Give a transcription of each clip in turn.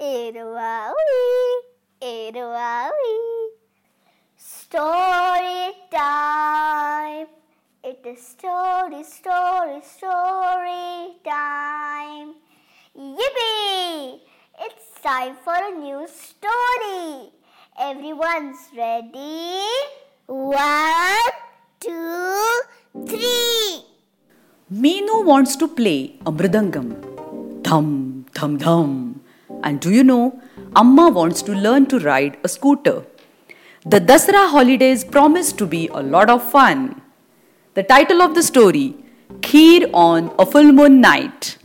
Eroawi, Eroawi. Story time. It is story, story, story time. Yippee! It's time for a new story. Everyone's ready? One, two, three. Meenu wants to play a mridangam. Dhum, dhum, dhum. And do you know, Amma wants to learn to ride a scooter. The Dasra holidays promise to be a lot of fun. The title of the story Kheer on a Full Moon Night.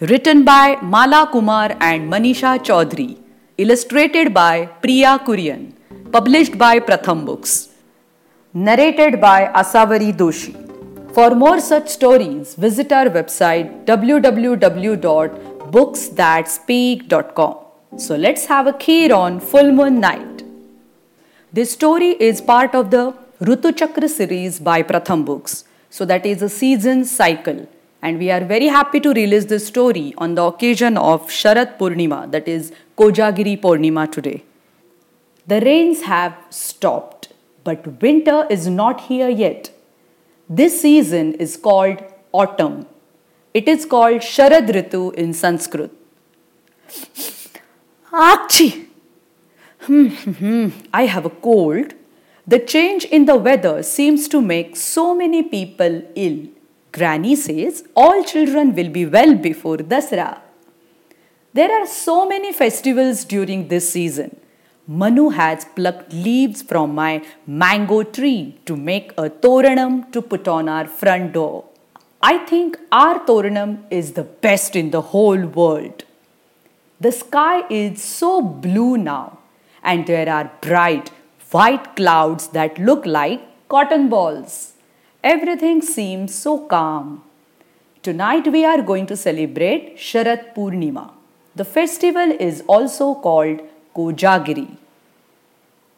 Written by Mala Kumar and Manisha Chaudhary. Illustrated by Priya Kurian. Published by Pratham Books. Narrated by Asavari Doshi. For more such stories, visit our website www.booksthatspeak.com. So let's have a kheer on full moon night. This story is part of the Rutu Chakra series by Pratham Books. So that is a season cycle. And we are very happy to release this story on the occasion of Sharat Purnima, that is Kojagiri Purnima today. The rains have stopped, but winter is not here yet. This season is called autumn. It is called Sharad Ritu in Sanskrit. Achhi! Hmm, hmm, hmm. I have a cold. The change in the weather seems to make so many people ill. Granny says all children will be well before Dasra. There are so many festivals during this season. Manu has plucked leaves from my mango tree to make a toranam to put on our front door. I think our toranam is the best in the whole world. The sky is so blue now, and there are bright white clouds that look like cotton balls. Everything seems so calm. Tonight we are going to celebrate Sharat Purnima. The festival is also called Kojagiri.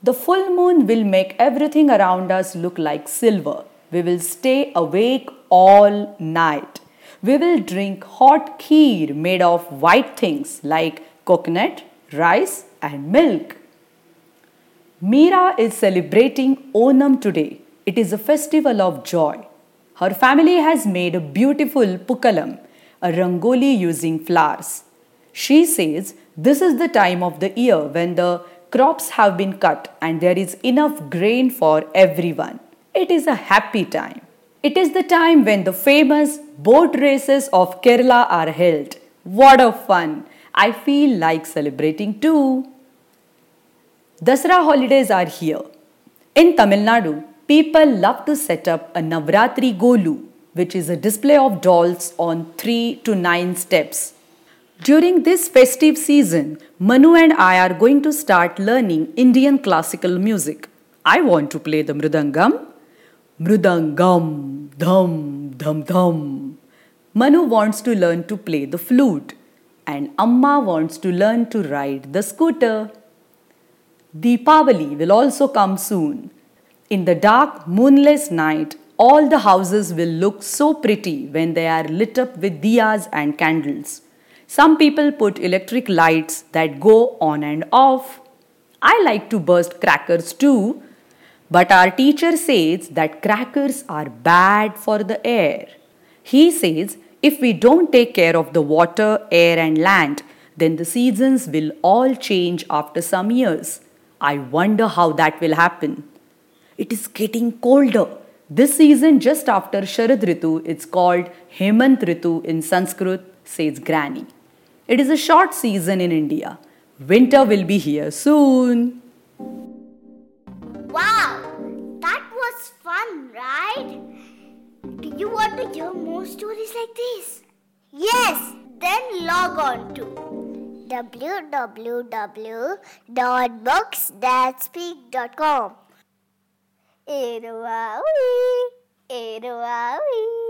The full moon will make everything around us look like silver. We will stay awake all night. We will drink hot kheer made of white things like coconut, rice, and milk. Meera is celebrating Onam today. It is a festival of joy. Her family has made a beautiful pookalam, a rangoli using flowers. She says this is the time of the year when the crops have been cut and there is enough grain for everyone. It is a happy time. It is the time when the famous boat races of Kerala are held. What a fun! I feel like celebrating too. Dasra holidays are here. In Tamil Nadu, people love to set up a Navratri Golu, which is a display of dolls on 3 to 9 steps. During this festive season, Manu and I are going to start learning Indian classical music. I want to play the mridangam. Mridangam, dham, dham, dham. Manu wants to learn to play the flute, and Amma wants to learn to ride the scooter. Deepavali will also come soon. In the dark, moonless night, all the houses will look so pretty when they are lit up with diyas and candles. Some people put electric lights that go on and off. I like to burst crackers too, but our teacher says that crackers are bad for the air. He says if we don't take care of the water, air, and land, then the seasons will all change after some years. I wonder how that will happen. It is getting colder. This season, just after Sharad Ritu, it's called Hemant Ritu in Sanskrit, says Granny. It is a short season in India. Winter will be here soon. Do you want to hear more stories like this? Yes, then log on to www.booksthatspeak.com. Eroawi, Eroawi.